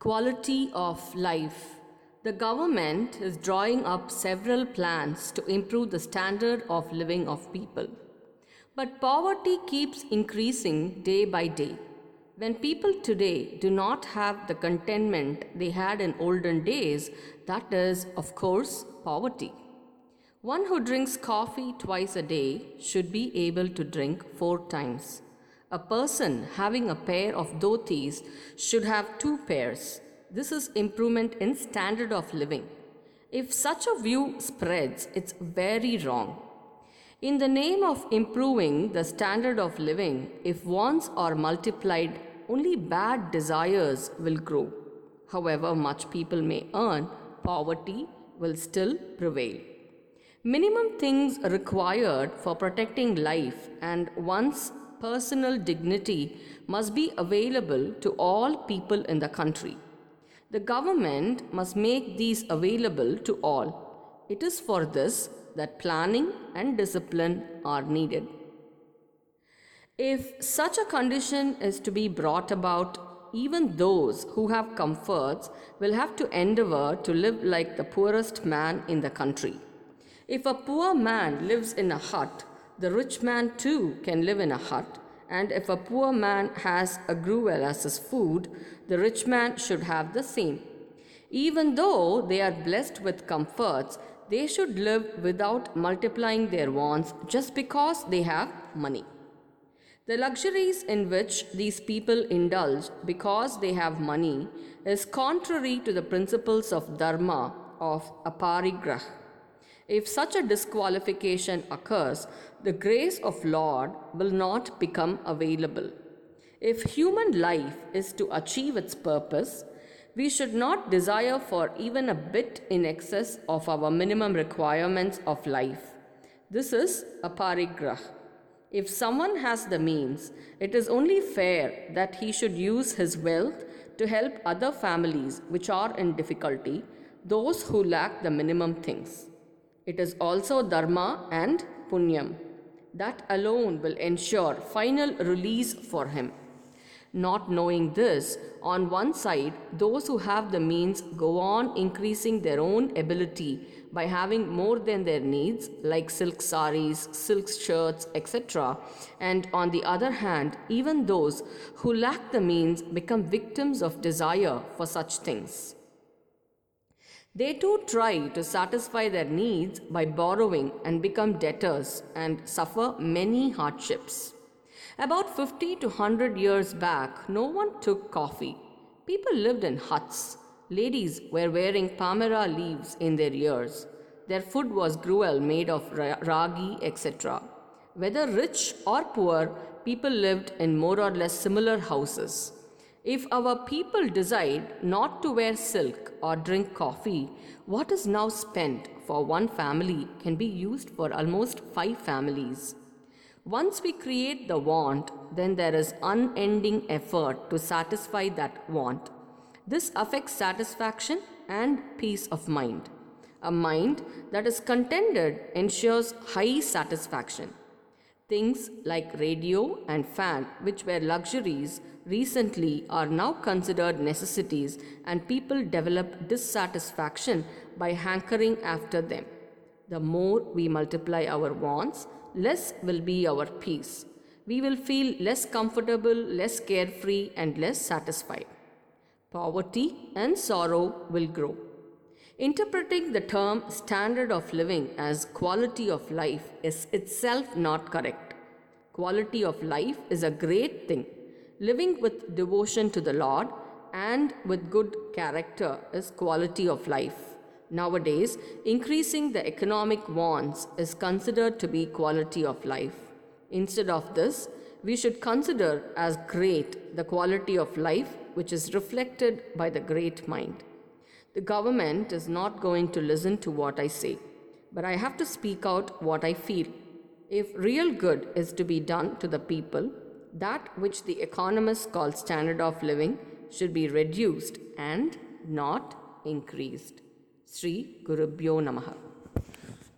Quality of life. The government is drawing up several plans to improve the standard of living of people. But poverty keeps increasing day by day. When people today do not have the contentment they had in olden days, that is, of course, poverty. One who drinks coffee twice a day should be able to drink four times. A person having a pair of dhotis should have two pairs. This is improvement in standard of living. If such a view spreads, it's very wrong. In the name of improving the standard of living, if wants are multiplied, only bad desires will grow. However much people may earn, poverty will still prevail. Minimum things required for protecting life and one's personal dignity must be available to all people in the country. The government must make these available to all. It is for this that planning and discipline are needed. If such a condition is to be brought about, even those who have comforts will have to endeavor to live like the poorest man in the country. If a poor man lives in a hut, the rich man too can live in a hut, and if a poor man has a gruel as his food, the rich man should have the same. Even though they are blessed with comforts, they should live without multiplying their wants just because they have money. The luxuries in which these people indulge because they have money is contrary to the principles of dharma of aparigrah. If such a disqualification occurs, the grace of Lord will not become available. If human life is to achieve its purpose, we should not desire for even a bit in excess of our minimum requirements of life. This is aparigrah. If someone has the means, it is only fair that he should use his wealth to help other families which are in difficulty, those who lack the minimum things. It is also dharma and punyam. That alone will ensure final release for him. Not knowing this, on one side, those who have the means go on increasing their own ability by having more than their needs, like silk saris, silk shirts, etc. And on the other hand, even those who lack the means become victims of desire for such things. They too try to satisfy their needs by borrowing and become debtors and suffer many hardships. About 50 to 100 years back, no one took coffee. People lived in huts. Ladies were wearing palmyra leaves in their ears. Their food was gruel made of ragi, etc. Whether rich or poor, people lived in more or less similar houses. If our people decide not to wear silk or drink coffee, what is now spent for one family can be used for almost five families. Once we create the want, then there is unending effort to satisfy that want. This affects satisfaction and peace of mind. A mind that is contented ensures high satisfaction. Things like radio and fan, which were luxuries recently, are now considered necessities, and people develop dissatisfaction by hankering after them. The more we multiply our wants, less will be our peace. We will feel less comfortable, less carefree, and less satisfied. Poverty and sorrow will grow. Interpreting the term standard of living as quality of life is itself not correct. Quality of life is a great thing. Living with devotion to the Lord and with good character is quality of life. Nowadays, increasing the economic wants is considered to be quality of life. Instead of this, we should consider as great the quality of life which is reflected by the great mind. The government is not going to listen to what I say, but I have to speak out what I feel. If real good is to be done to the people, that which the economists call standard of living should be reduced and not increased. Sri Gurubhyo Namaha.